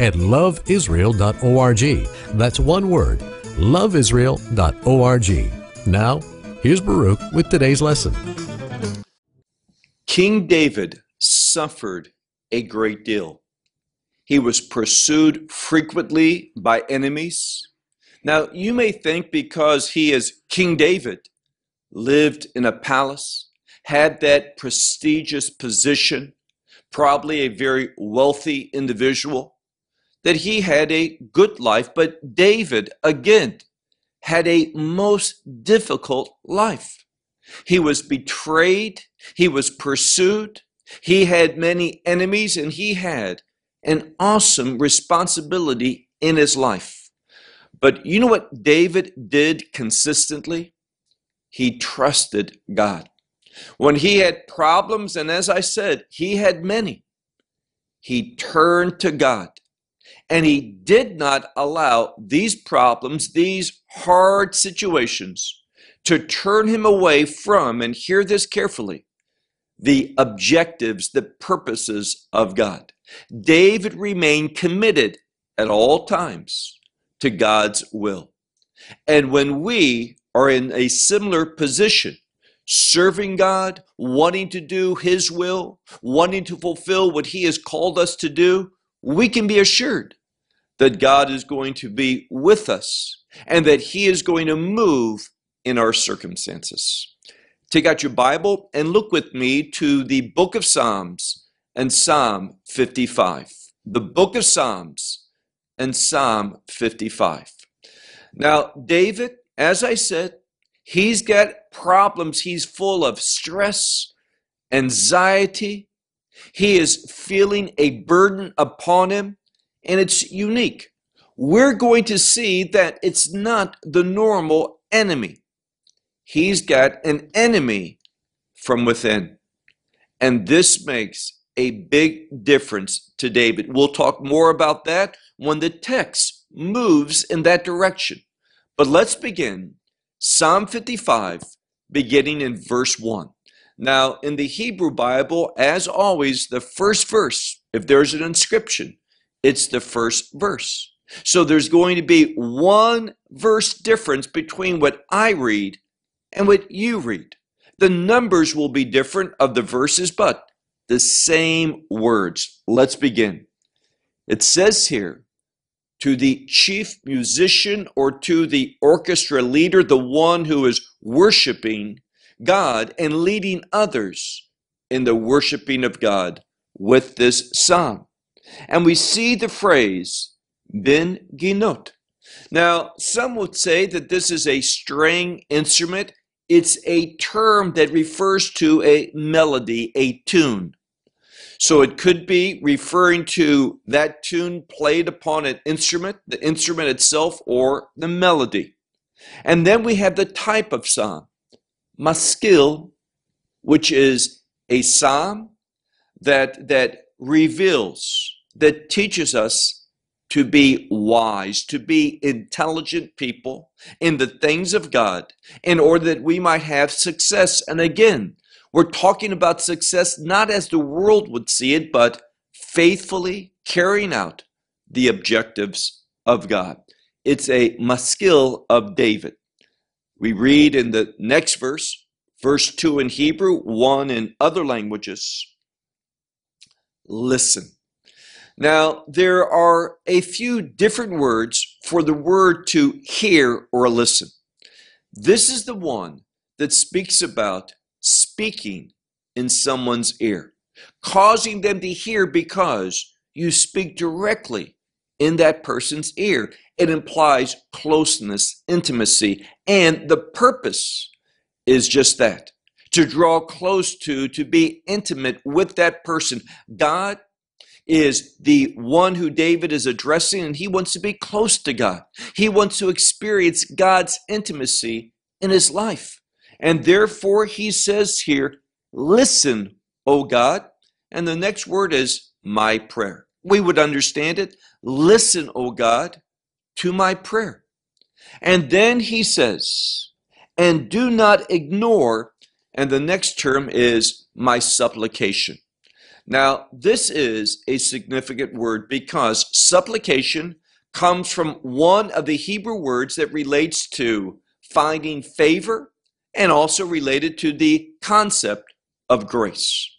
at loveisrael.org. That's one word, loveisrael.org. Now, here's Baruch with today's lesson. King David suffered a great deal. He was pursued frequently by enemies. Now, you may think because he is King David, lived in a palace, had that prestigious position, probably a very wealthy individual, that he had a good life. But David, again, had a most difficult life. He was betrayed, he was pursued, he had many enemies, and he had an awesome responsibility in his life. But you know what David did consistently? He trusted God. When he had problems, and as I said, he had many, he turned to God. And he did not allow these problems, these hard situations, to turn him away from, and hear this carefully, the objectives, the purposes of God. David remained committed at all times to God's will. And when we are in a similar position, serving God, wanting to do His will, wanting to fulfill what He has called us to do, we can be assured that God is going to be with us and that He is going to move in our circumstances. Take out your Bible and look with me to the book of Psalms and Psalm 55. The book of Psalms and Psalm 55. Now, David, as I said, he's got problems. He's full of stress, anxiety. He is feeling a burden upon him, and it's unique. We're going to see that it's not the normal enemy. He's got an enemy from within. And this makes a big difference to David. We'll talk more about that when the text moves in that direction. But let's begin Psalm 55, beginning in verse 1. Now, in the Hebrew Bible, as always, the first verse, if there's an inscription, it's the first verse. So there's going to be one verse difference between what I read and what you read. The numbers will be different of the verses, but the same words. Let's begin. It says here, to the chief musician or to the orchestra leader, the one who is worshiping God and leading others in the worshiping of God with this psalm. And we see the phrase, bin ginot. Now, some would say that this is a string instrument. It's a term that refers to a melody, a tune. So it could be referring to that tune played upon an instrument, the instrument itself, or the melody. And then we have the type of psalm, maskil, which is a psalm that, that reveals, that teaches us to be wise, to be intelligent people in the things of God, in order that we might have success. And again, we're talking about success not as the world would see it, but faithfully carrying out the objectives of God. It's a maskil of David. We read in the next verse, verse 2 in Hebrew, 1 in other languages. Listen. Now, there are a few different words for the word to hear or listen. This is the one that speaks about speaking in someone's ear, causing them to hear because you speak directly in that person's ear. It implies closeness, intimacy, and the purpose is just that to draw close to, to be intimate with that person. God is the one who David is addressing, and he wants to be close to God. He wants to experience God's intimacy in his life. And therefore, he says here, Listen, O God. And the next word is my prayer. We would understand it. Listen, O God, to my prayer. And then he says, and do not ignore, and the next term is my supplication. Now, this is a significant word because supplication comes from one of the Hebrew words that relates to finding favor and also related to the concept of grace.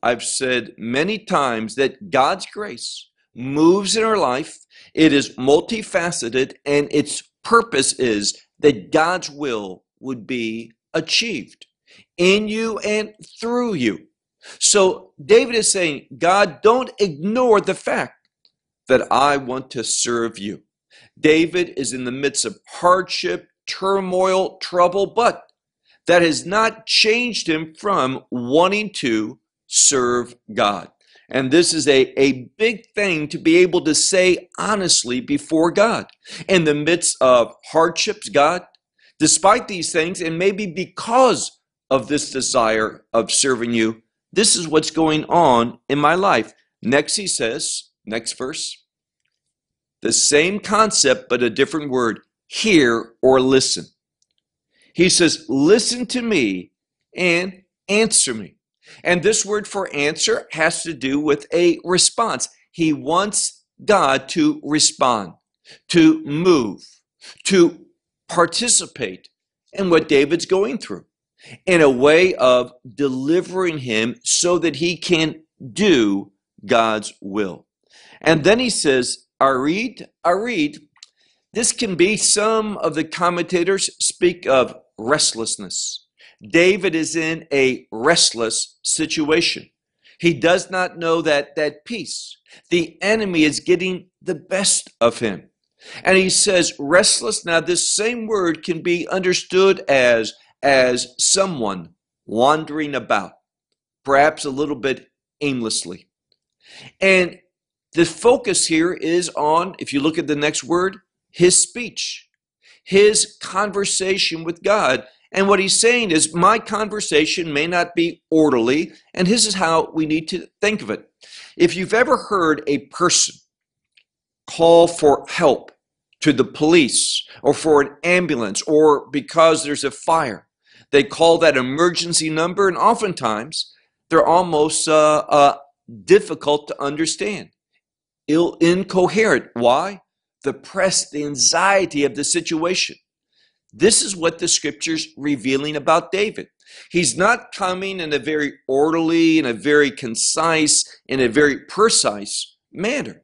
I've said many times that God's grace moves in our life. It is multifaceted and its purpose is that God's will would be achieved in you and through you. So David is saying, God, don't ignore the fact that I want to serve you. David is in the midst of hardship, turmoil, trouble, but that has not changed him from wanting to serve God. And this is a, a big thing to be able to say honestly before God. In the midst of hardships, God, despite these things, and maybe because of this desire of serving you, this is what's going on in my life. Next, he says, next verse, the same concept, but a different word hear or listen. He says, Listen to me and answer me. And this word for answer has to do with a response. He wants God to respond, to move, to participate in what David's going through in a way of delivering him so that he can do God's will. And then he says, Arid, Arid, this can be some of the commentators speak of restlessness. David is in a restless situation. He does not know that that peace. The enemy is getting the best of him. And he says restless. Now this same word can be understood as as someone wandering about, perhaps a little bit aimlessly. And the focus here is on, if you look at the next word, his speech, his conversation with God. And what he's saying is, my conversation may not be orderly, and this is how we need to think of it. If you've ever heard a person call for help to the police or for an ambulance or because there's a fire, they call that emergency number, and oftentimes they're almost uh, uh, difficult to understand, ill, incoherent. Why? The press, the anxiety of the situation. This is what the scripture's revealing about David. He's not coming in a very orderly, in a very concise, in a very precise manner.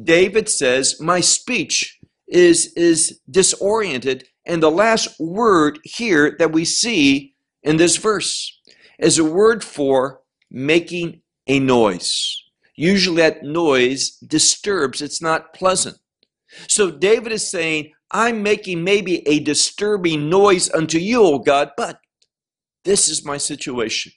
David says, My speech is, is disoriented and the last word here that we see in this verse is a word for making a noise. Usually that noise disturbs, it's not pleasant. So David is saying, I'm making maybe a disturbing noise unto you, O God, but this is my situation.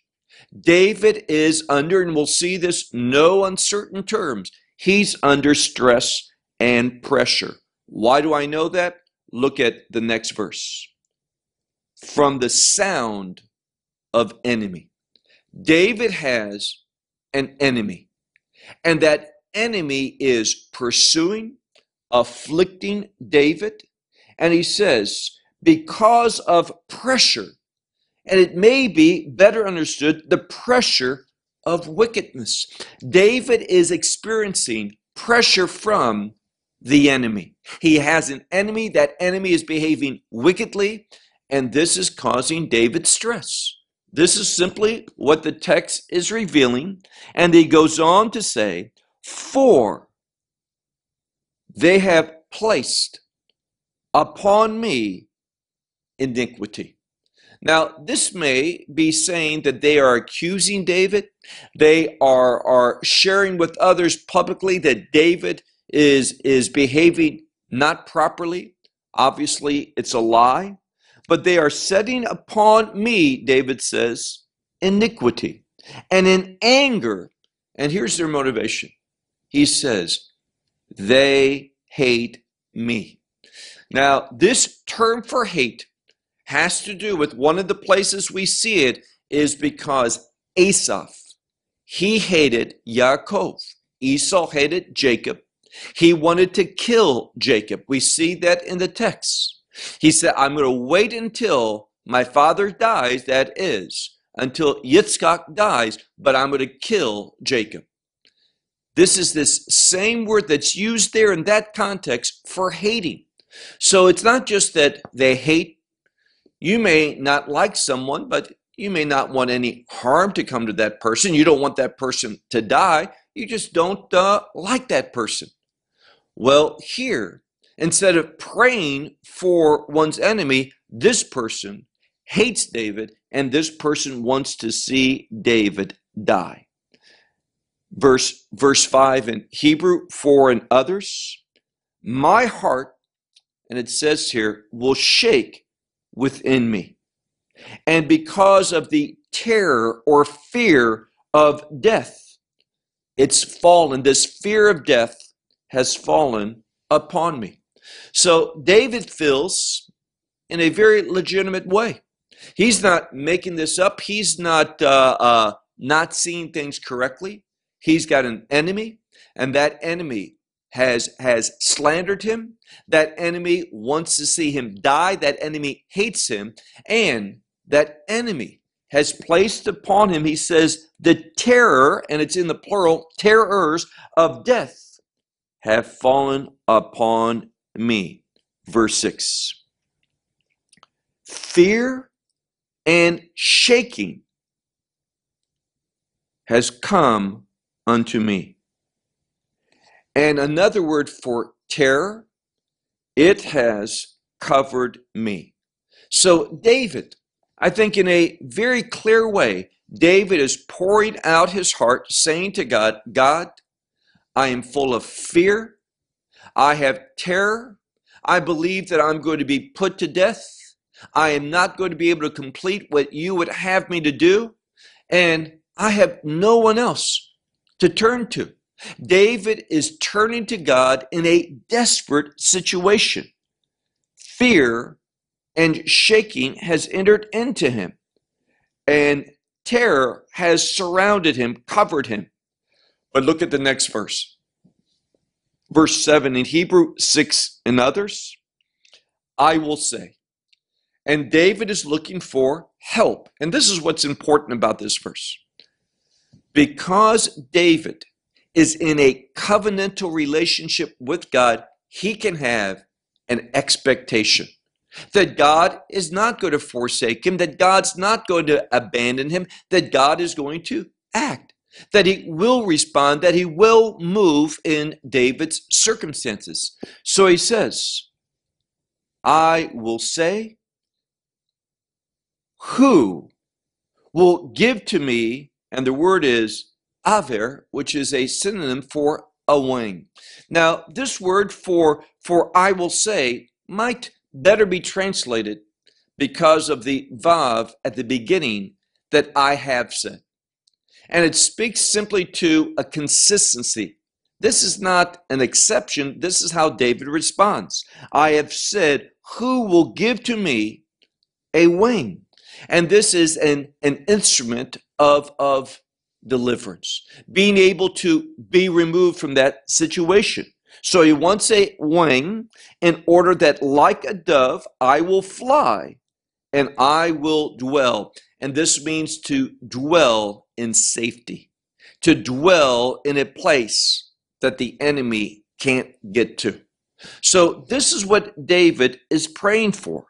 David is under, and we'll see this no uncertain terms, he's under stress and pressure. Why do I know that? Look at the next verse. From the sound of enemy. David has an enemy, and that enemy is pursuing, afflicting David. And he says, because of pressure, and it may be better understood the pressure of wickedness. David is experiencing pressure from the enemy. He has an enemy. That enemy is behaving wickedly, and this is causing David stress. This is simply what the text is revealing. And he goes on to say, For they have placed upon me iniquity. Now, this may be saying that they are accusing David. They are, are sharing with others publicly that David is, is behaving not properly. Obviously, it's a lie. But they are setting upon me, David says, iniquity. And in anger, and here's their motivation he says, they hate me. Now, this term for hate has to do with one of the places we see it is because Esav, he hated Yaakov. Esau hated Jacob. He wanted to kill Jacob. We see that in the text. He said, I'm going to wait until my father dies, that is, until Yitzchak dies, but I'm going to kill Jacob. This is this same word that's used there in that context for hating. So it's not just that they hate. You may not like someone, but you may not want any harm to come to that person. You don't want that person to die. You just don't uh, like that person. Well, here, instead of praying for one's enemy, this person hates David and this person wants to see David die. Verse, verse 5 in Hebrew, for and others, my heart, and it says here, will shake within me. And because of the terror or fear of death, it's fallen. This fear of death has fallen upon me. So David feels in a very legitimate way. He's not making this up. He's not uh, uh, not seeing things correctly. He's got an enemy, and that enemy has has slandered him. That enemy wants to see him die. That enemy hates him, and that enemy has placed upon him. He says the terror, and it's in the plural, terrors of death have fallen upon me. Verse 6. Fear and shaking has come unto me. And another word for terror, it has covered me. So, David, I think in a very clear way, David is pouring out his heart, saying to God, God, I am full of fear. I have terror. I believe that I'm going to be put to death. I am not going to be able to complete what you would have me to do. And I have no one else to turn to. David is turning to God in a desperate situation. Fear and shaking has entered into him, and terror has surrounded him, covered him. But look at the next verse. Verse 7 in Hebrew 6 and others, I will say. And David is looking for help. And this is what's important about this verse. Because David is in a covenantal relationship with God, he can have an expectation that God is not going to forsake him, that God's not going to abandon him, that God is going to act that he will respond, that he will move in David's circumstances. So he says, I will say, who will give to me, and the word is aver, which is a synonym for a wing. Now, this word for, for I will say might better be translated because of the vav at the beginning that I have said and it speaks simply to a consistency. This is not an exception. This is how David responds. I have said, Who will give to me a wing? And this is an, an instrument of, of deliverance, being able to be removed from that situation. So he wants a wing in order that, like a dove, I will fly and I will dwell. And this means to dwell in safety, to dwell in a place that the enemy can't get to. So this is what David is praying for.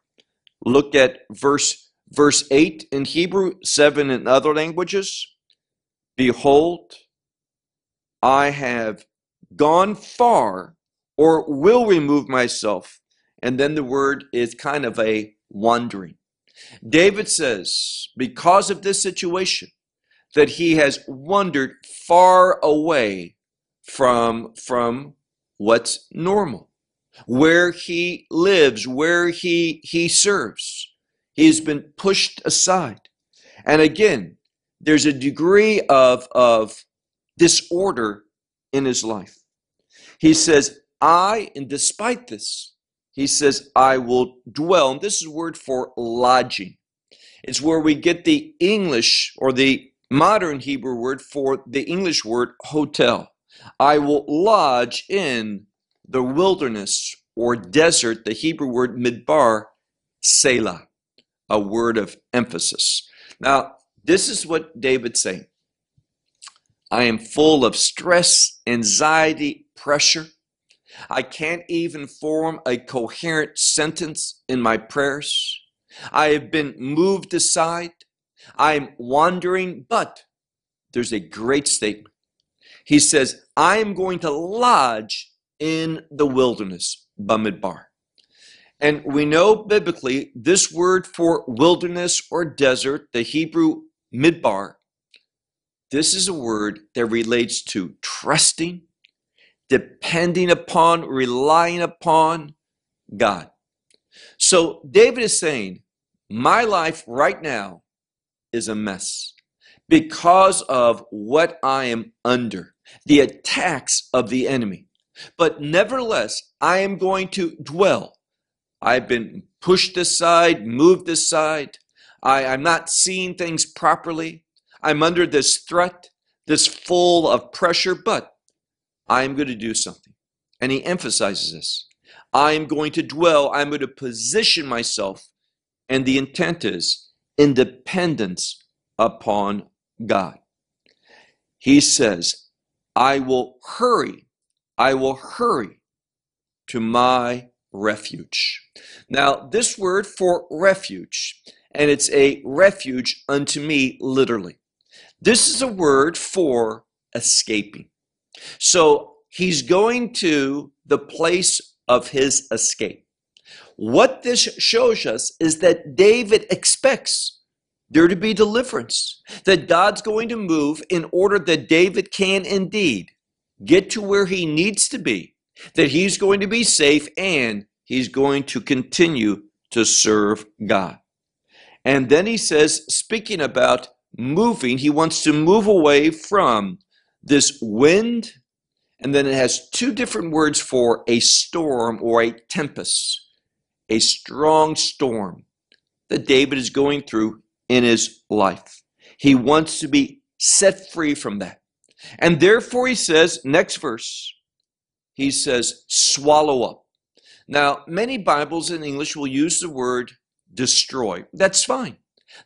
Look at verse verse 8 in Hebrew, 7 in other languages. Behold, I have gone far or will remove myself. And then the word is kind of a wandering. David says, because of this situation, that he has wandered far away from, from what's normal, where he lives, where he, he serves. He's been pushed aside. And again, there's a degree of, of disorder in his life. He says, I, and despite this, he says, I will dwell. And this is a word for lodging. It's where we get the English or the modern Hebrew word for the English word hotel. I will lodge in the wilderness or desert, the Hebrew word midbar, Selah, a word of emphasis. Now, this is what David's saying. I am full of stress, anxiety, pressure. I can't even form a coherent sentence in my prayers. I have been moved aside. I'm wandering, but there's a great statement. He says, I am going to lodge in the wilderness, Bamidbar. And we know biblically this word for wilderness or desert, the Hebrew midbar, this is a word that relates to trusting, depending upon, relying upon God. So David is saying, My life right now is a mess because of what I am under, the attacks of the enemy. But nevertheless, I am going to dwell. I've been pushed aside, moved aside. I, I'm not seeing things properly. I'm under this threat, this full of pressure, but I'm going to do something. And he emphasizes this. I'm going to dwell, I'm going to position myself, and the intent is independence upon God. He says, I will hurry, I will hurry to my refuge. Now, this word for refuge, and it's a refuge unto me, literally. This is a word for escaping. So he's going to the place of his escape. What this shows us is that David expects there to be deliverance, that God's going to move in order that David can indeed get to where he needs to be, that he's going to be safe and he's going to continue to serve God. And then he says, speaking about moving, he wants to move away from this wind, and then it has two different words for a storm or a tempest, a strong storm that David is going through in his life. He wants to be set free from that. And therefore, he says, next verse, he says, swallow up. Now, many Bibles in English will use the word destroy. That's fine.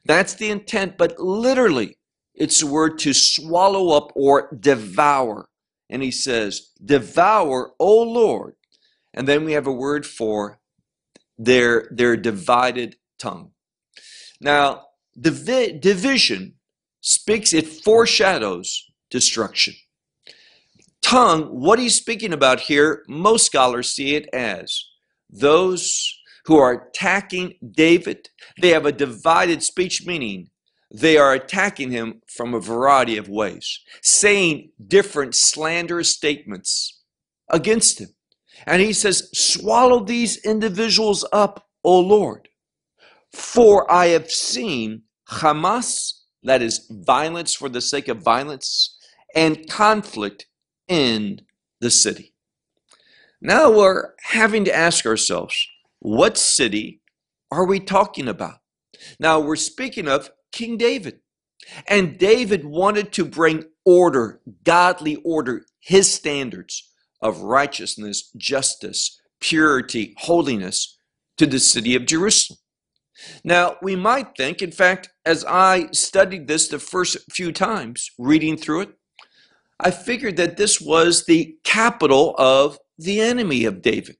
That's the intent, but literally, it's the word to swallow up or devour. And he says, Devour, O Lord. And then we have a word for their, their divided tongue. Now, divi- division speaks, it foreshadows destruction. Tongue, what he's speaking about here, most scholars see it as those who are attacking David. They have a divided speech, meaning they are attacking him from a variety of ways, saying different slanderous statements against him. And he says, Swallow these individuals up, O Lord, for I have seen Hamas, that is violence for the sake of violence, and conflict in the city. Now we're having to ask ourselves, what city are we talking about? Now we're speaking of King David. And David wanted to bring order, godly order, his standards of righteousness, justice, purity, holiness to the city of Jerusalem. Now, we might think, in fact, as I studied this the first few times, reading through it, I figured that this was the capital of the enemy of David.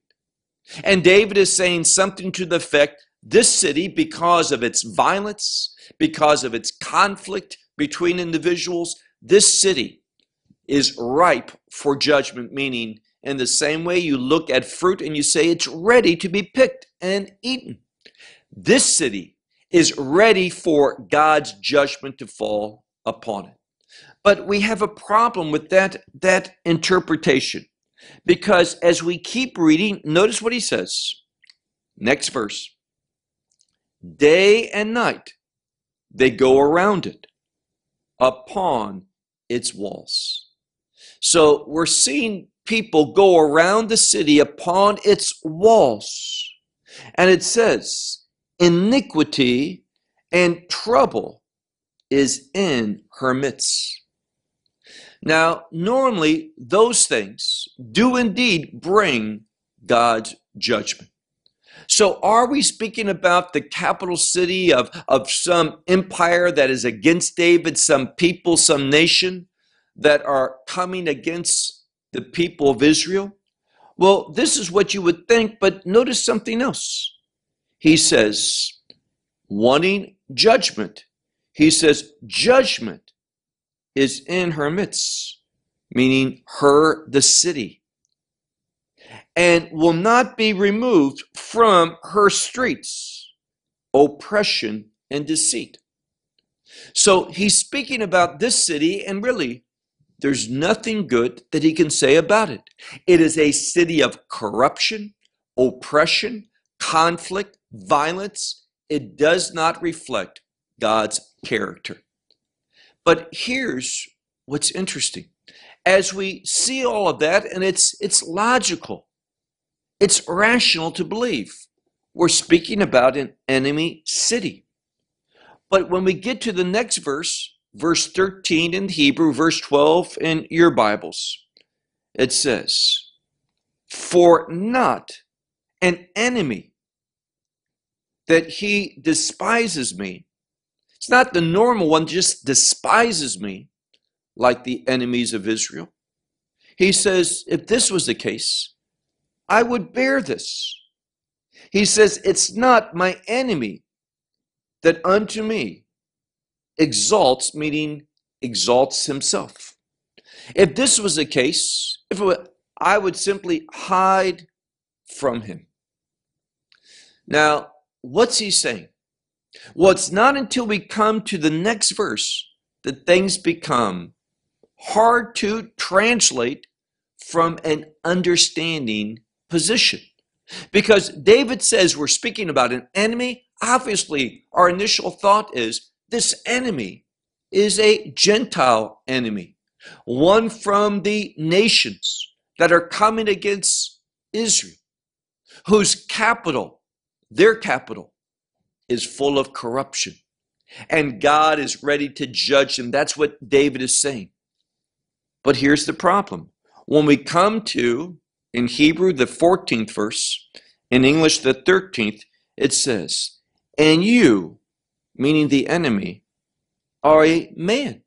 And David is saying something to the effect this city, because of its violence, because of its conflict between individuals, this city is ripe for judgment, meaning, in the same way you look at fruit and you say it's ready to be picked and eaten. This city is ready for God's judgment to fall upon it. But we have a problem with that, that interpretation because as we keep reading, notice what he says. Next verse. Day and night they go around it upon its walls. So we're seeing people go around the city upon its walls. And it says, iniquity and trouble is in her midst. Now, normally, those things do indeed bring God's judgment. So, are we speaking about the capital city of, of some empire that is against David, some people, some nation that are coming against the people of Israel? Well, this is what you would think, but notice something else. He says, wanting judgment. He says, judgment is in her midst, meaning her, the city, and will not be removed from her streets, oppression and deceit. So he's speaking about this city, and really, there's nothing good that he can say about it. It is a city of corruption, oppression, conflict, violence. It does not reflect God's character. But here's what's interesting. As we see all of that, and it's, it's logical, it's rational to believe. We're speaking about an enemy city. But when we get to the next verse, verse 13 in Hebrew, verse 12 in your Bibles, it says, For not an enemy that he despises me. It's not the normal one, just despises me like the enemies of Israel. He says, if this was the case, I would bear this. He says, It's not my enemy that unto me exalts, meaning exalts himself. If this was the case, if were, I would simply hide from him. Now, what's he saying? Well, it's not until we come to the next verse that things become hard to translate from an understanding position. Because David says we're speaking about an enemy. Obviously, our initial thought is this enemy is a Gentile enemy, one from the nations that are coming against Israel, whose capital, their capital, is full of corruption. And God is ready to judge them. That's what David is saying. But here's the problem. When we come to in Hebrew, the 14th verse, in English, the 13th, it says, And you, meaning the enemy, are a man.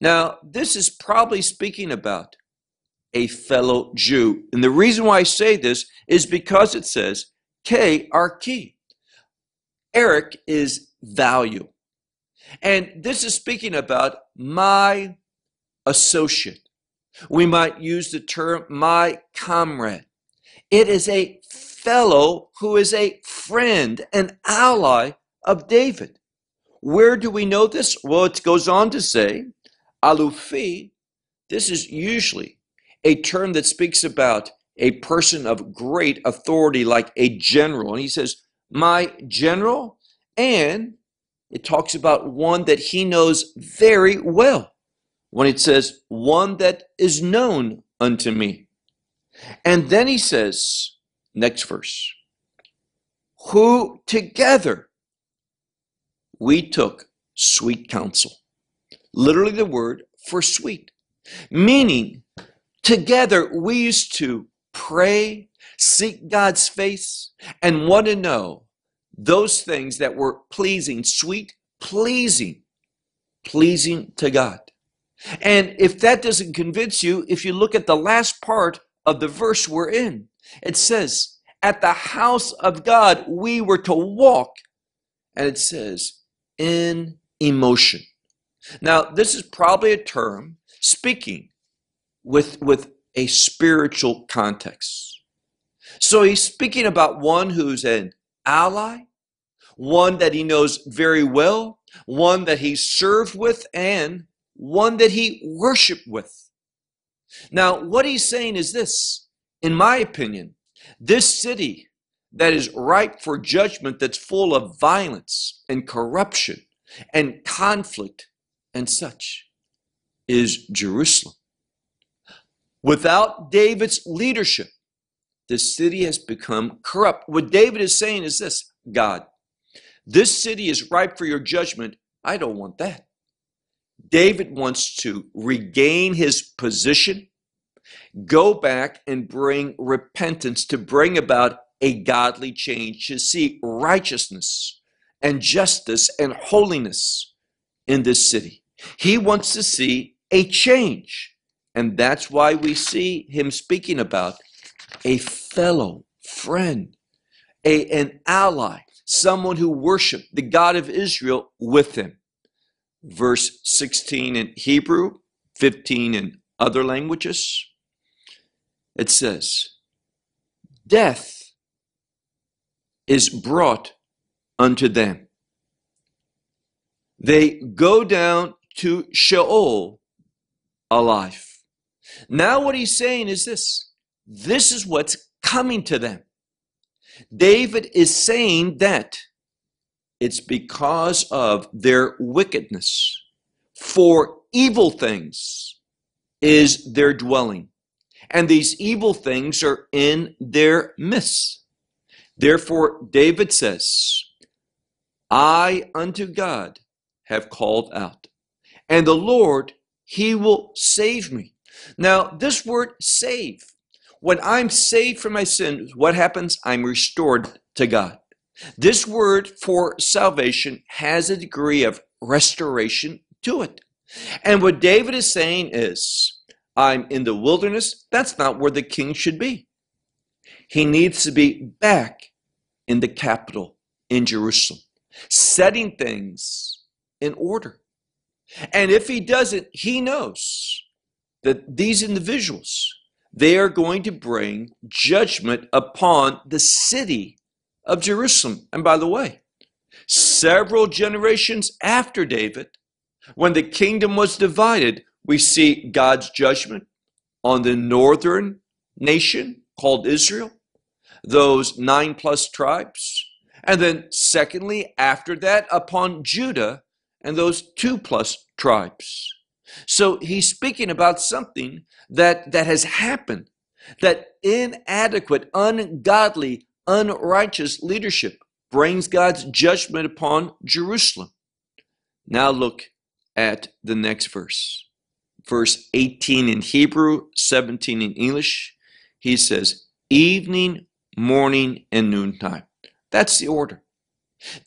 Now, this is probably speaking about a fellow Jew. And the reason why I say this is because it says, K are key. Erki is value. And this is speaking about my associate. We might use the term my comrade. It is a fellow who is a friend, an ally of David. Where do we know this? Well, it goes on to say, alufi, this is usually a term that speaks about a person of great authority like a general. And he says, my general, and it talks about one that he knows very well when it says, one that is known unto me. And then he says, next verse, who together we took sweet counsel. Literally the word for sweet, meaning together we used to pray, seek God's face, and want to know those things that were pleasing, sweet, pleasing, pleasing to God. And if that doesn't convince you, if you look at the last part of the verse we're in, it says, At the house of God we were to walk. And it says, in emotion. Now, this is probably a term speaking with, with a spiritual context. So he's speaking about one who's an ally, one that he knows very well, one that he served with, and one that he worshiped with. Now, what he's saying is this, in my opinion, this city that is ripe for judgment, that's full of violence and corruption and conflict and such, is Jerusalem. Without David's leadership, the city has become corrupt. What David is saying is this God, this city is ripe for your judgment. I don't want that. David wants to regain his position, go back and bring repentance to bring about a godly change, to see righteousness and justice and holiness in this city. He wants to see a change. And that's why we see him speaking about a fellow friend, a, an ally, someone who worshiped the God of Israel with him. Verse 16 in Hebrew, 15 in other languages. It says, Death is brought unto them. They go down to Sheol alive. Now, what he's saying is this this is what's coming to them. David is saying that it's because of their wickedness. For evil things is their dwelling, and these evil things are in their midst. Therefore, David says, I unto God have called out, and the Lord, he will save me. Now, this word save, when I'm saved from my sins, what happens? I'm restored to God. This word for salvation has a degree of restoration to it. And what David is saying is, I'm in the wilderness. That's not where the king should be. He needs to be back in the capital, in Jerusalem, setting things in order. And if he doesn't, he knows that these individuals, they are going to bring judgment upon the city of Jerusalem. And by the way, several generations after David, when the kingdom was divided, we see God's judgment on the northern nation called Israel, those nine plus tribes. And then, secondly, after that, upon Judah and those two plus tribes. So he's speaking about something that, that has happened, that inadequate, ungodly, unrighteous leadership brings God's judgment upon Jerusalem. Now look at the next verse. Verse 18 in Hebrew, 17 in English. He says, evening, morning, and noontime. That's the order.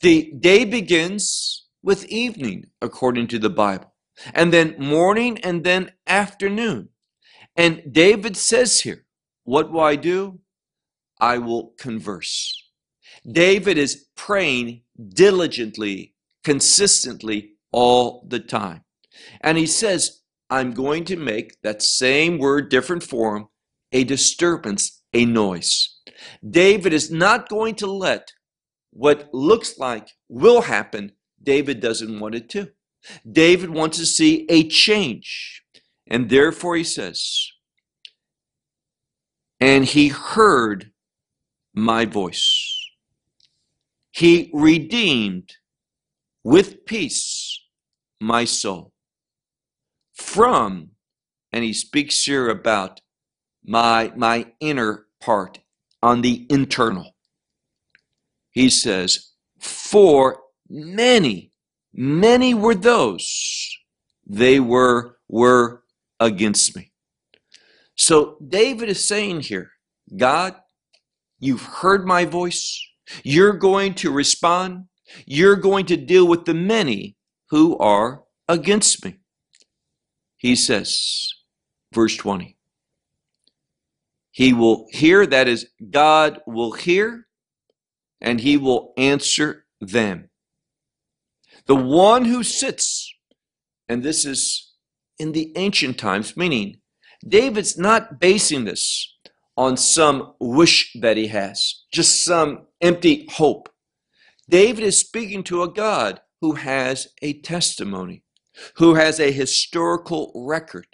The day begins with evening, according to the Bible, and then morning, and then afternoon. And David says here, What will I do? I will converse. David is praying diligently, consistently, all the time. And he says, I'm going to make that same word, different form, a disturbance, a noise. David is not going to let what looks like will happen, David doesn't want it to. David wants to see a change. And therefore he says, And he heard my voice. He redeemed with peace my soul from, and he speaks here about my, my inner part on the internal. He says, For many, many were those, they were, were against me. So David is saying here, God, you've heard my voice. You're going to respond. You're going to deal with the many who are against me. He says, verse 20, He will hear, that is, God will hear, and He will answer them. The one who sits, and this is in the ancient times, meaning David's not basing this on some wish that he has, just some empty hope. David is speaking to a God who has a testimony, who has a historical record.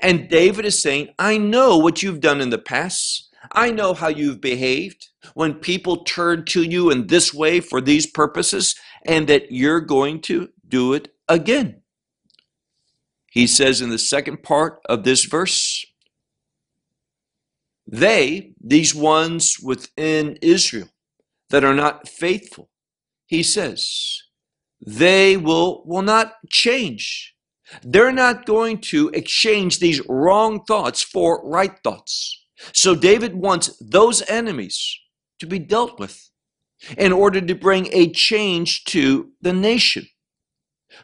And David is saying, I know what you've done in the past. I know how you've behaved when people turn to you in this way for these purposes, and that you're going to do it again. He says in the second part of this verse, They, these ones within Israel that are not faithful, he says, they will, will not change. They're not going to exchange these wrong thoughts for right thoughts. So David wants those enemies to be dealt with in order to bring a change to the nation.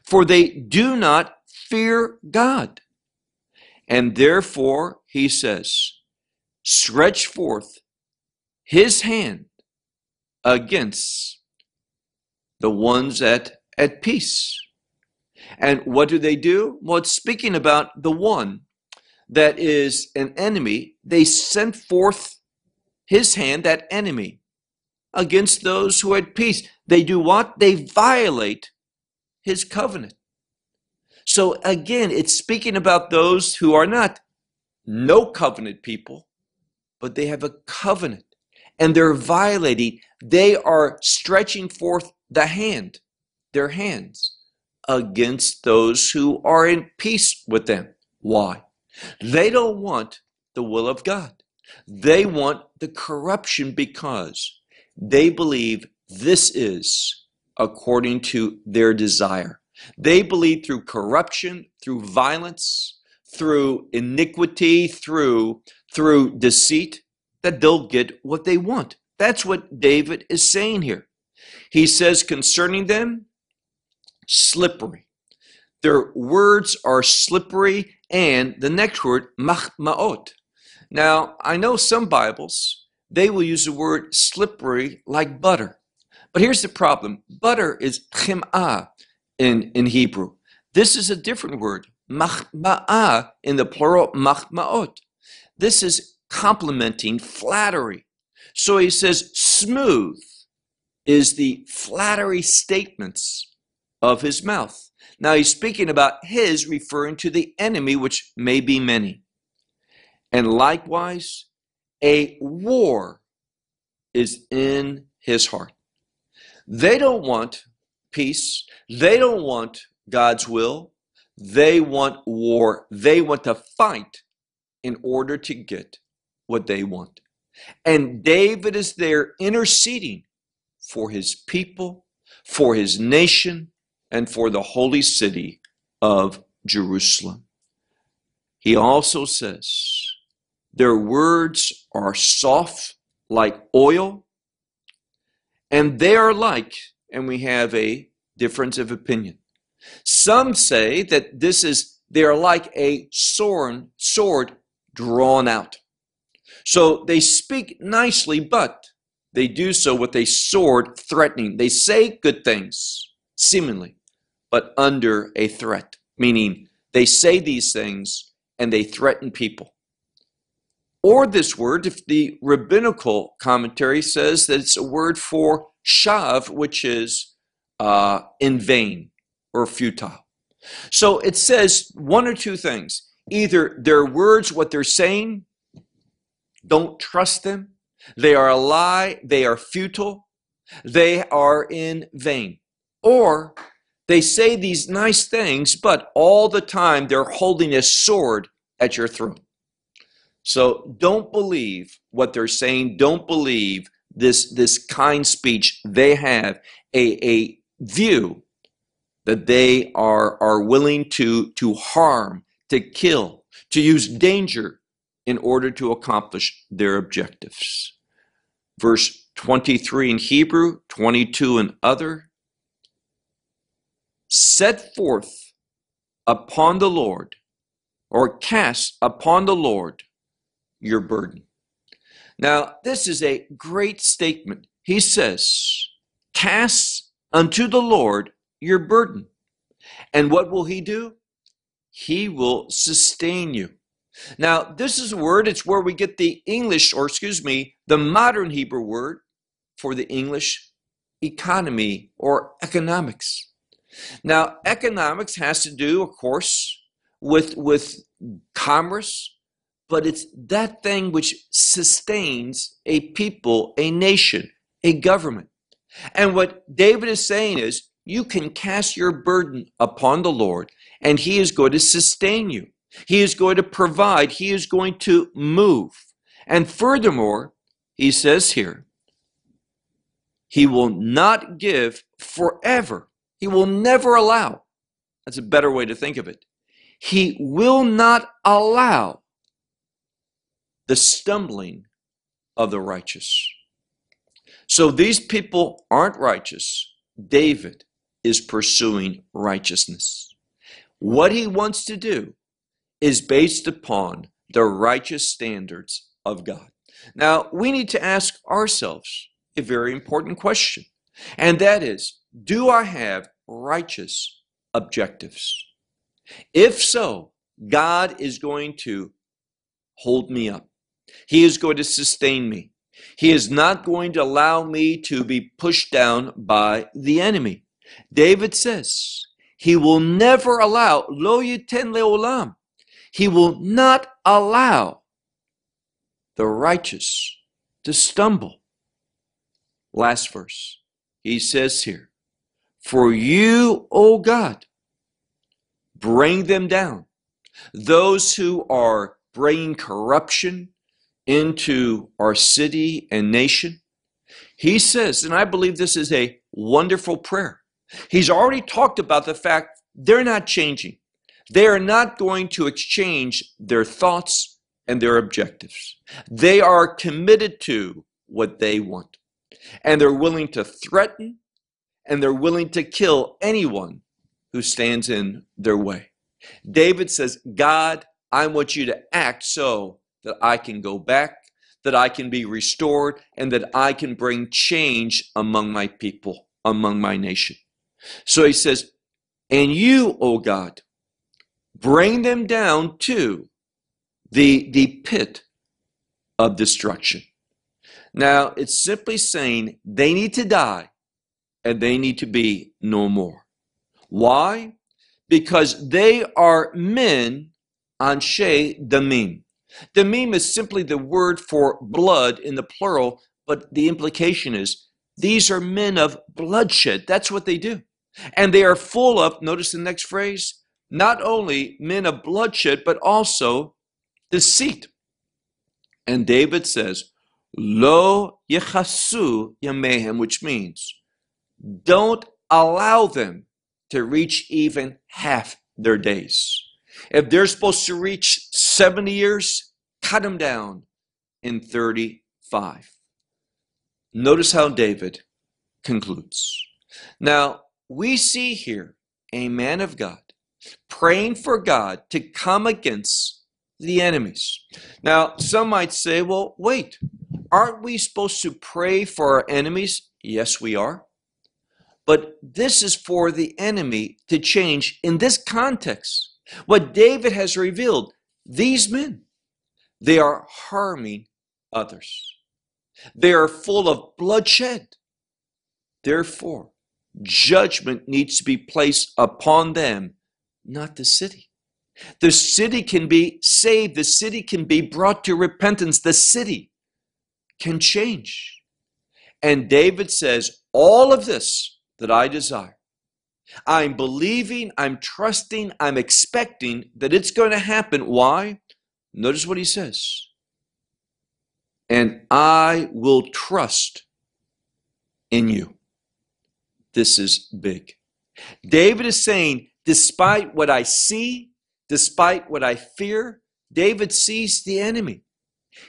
For they do not fear God. And therefore, he says, stretch forth his hand against the ones at, at peace. And what do they do? Well, it's speaking about the one that is an enemy. They sent forth his hand, that enemy, against those who had peace. They do what? They violate his covenant. So again, it's speaking about those who are not no covenant people, but they have a covenant and they're violating, they are stretching forth the hand, their hands, against those who are in peace with them. Why? They don't want the will of God. They want the corruption because they believe this is according to their desire. They believe through corruption, through violence, through iniquity, through through deceit, that they'll get what they want. That's what David is saying here. He says concerning them, slippery. Their words are slippery, and the next word, machmaot. Now, I know some Bibles, they will use the word slippery like butter. But here's the problem butter is chim'ah in, in Hebrew. This is a different word, machma'ah in the plural, machmaot. This is complimenting flattery. So he says, smooth is the flattery statements of his mouth. Now he's speaking about his, referring to the enemy, which may be many. And likewise, a war is in his heart. They don't want peace. They don't want God's will. They want war. They want to fight in order to get what they want. And David is there interceding for his people, for his nation, and for the holy city of Jerusalem. He also says, Their words are soft like oil, and they are like, and we have a difference of opinion. Some say that this is, they are like a sword, sword drawn out. So they speak nicely, but they do so with a sword threatening. They say good things, seemingly, but under a threat, meaning they say these things and they threaten people. Or this word, if the rabbinical commentary says that it's a word for shav, which is uh, in vain or futile. So it says one or two things. Either their words, what they're saying, don't trust them. They are a lie. They are futile. They are in vain. Or they say these nice things, but all the time they're holding a sword at your throat. So don't believe what they're saying. Don't believe this, this kind speech. They have a, a view that they are, are willing to, to harm, to kill, to use danger in order to accomplish their objectives. Verse 23 in Hebrew, 22 in other. Set forth upon the Lord, or cast upon the Lord your burden. Now, this is a great statement. He says, Cast unto the Lord your burden. And what will he do? He will sustain you. Now, this is a word, it's where we get the English, or excuse me, the modern Hebrew word for the English economy or economics. Now, economics has to do, of course, with, with commerce, but it's that thing which sustains a people, a nation, a government. And what David is saying is, you can cast your burden upon the Lord, and He is going to sustain you. He is going to provide. He is going to move. And furthermore, he says here, he will not give forever. He will never allow. That's a better way to think of it. He will not allow the stumbling of the righteous. So these people aren't righteous. David is pursuing righteousness. What he wants to do is based upon the righteous standards of God. Now, we need to ask ourselves a very important question, and that is Do I have righteous objectives? If so, God is going to hold me up. He is going to sustain me. He is not going to allow me to be pushed down by the enemy. David says, He will never allow, lo yiten leolam, He will not allow the righteous to stumble. Last verse. He says here, For you, O God, bring them down. Those who are bringing corruption into our city and nation. He says, and I believe this is a wonderful prayer. He's already talked about the fact they're not changing. They are not going to exchange their thoughts and their objectives. They are committed to what they want. And they're willing to threaten and they're willing to kill anyone who stands in their way. David says, God, I want you to act so that I can go back, that I can be restored, and that I can bring change among my people, among my nation. So he says, And you, O God, bring them down to the, the pit of destruction. Now, it's simply saying they need to die and they need to be no more. Why? Because they are men anshe damim. Damim is simply the word for blood in the plural, but the implication is these are men of bloodshed. That's what they do. And they are full of, notice the next phrase, not only men of bloodshed, but also deceit. And David says, Lo yechasu yamehem, which means don't allow them to reach even half their days. If they're supposed to reach 70 years, cut them down in 35. Notice how David concludes. Now, we see here a man of God praying for God to come against the enemies. Now, some might say, well, wait, aren't we supposed to pray for our enemies? Yes, we are. But this is for the enemy to change in this context. What David has revealed, these men, they are harming others. They are full of bloodshed. Therefore, judgment needs to be placed upon them, not the city. The city can be saved. The city can be brought to repentance. The city can change. And David says, All of this that I desire, I'm believing, I'm trusting, I'm expecting that it's going to happen. Why? Notice what he says. And I will trust in you. This is big. David is saying, despite what I see, despite what I fear, David sees the enemy.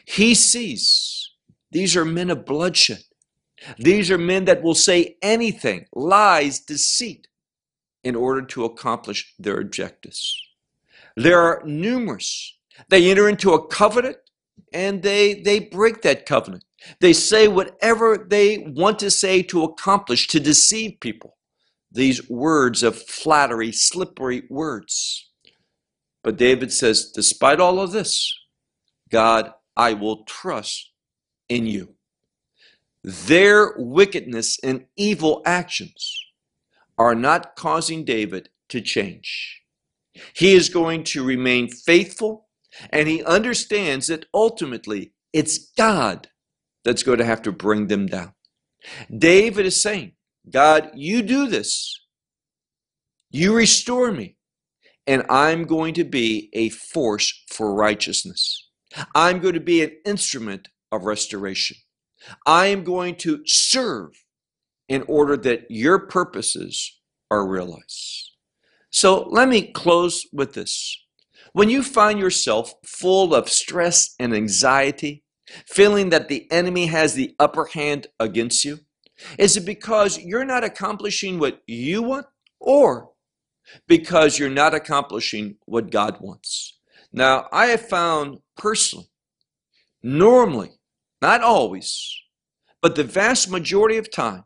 He sees these are men of bloodshed. These are men that will say anything, lies, deceit, in order to accomplish their objectives. There are numerous. They enter into a covenant and they, they break that covenant. They say whatever they want to say to accomplish, to deceive people. These words of flattery, slippery words. But David says, despite all of this, God, I will trust in you. Their wickedness and evil actions are not causing David to change. He is going to remain faithful, and he understands that ultimately it's God that's going to have to bring them down. David is saying, God, you do this. You restore me, and I'm going to be a force for righteousness. I'm going to be an instrument of restoration. I am going to serve in order that your purposes are realized. So let me close with this. When you find yourself full of stress and anxiety, feeling that the enemy has the upper hand against you, is it because you're not accomplishing what you want or because you're not accomplishing what God wants? Now, I have found personally, normally, not always, but the vast majority of time,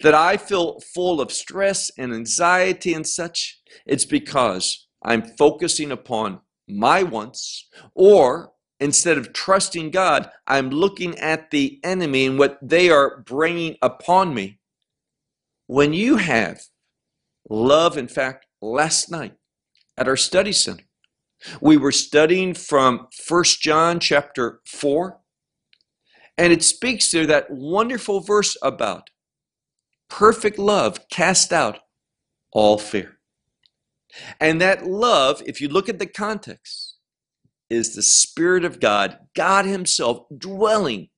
that I feel full of stress and anxiety and such, it's because I'm focusing upon my wants, or instead of trusting God, I'm looking at the enemy and what they are bringing upon me. When you have love, in fact, last night at our study center, we were studying from First John chapter 4, and it speaks there that wonderful verse about perfect love cast out all fear. And that love, if you look at the context, is the Spirit of God, God Himself dwelling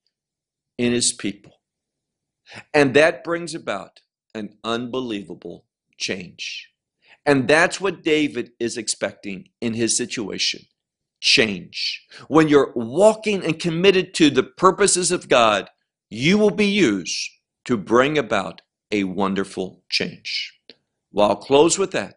in His people. And that brings about an unbelievable change. And that's what David is expecting in his situation change. When you're walking and committed to the purposes of God, you will be used to bring about a wonderful change. Well, I'll close with that.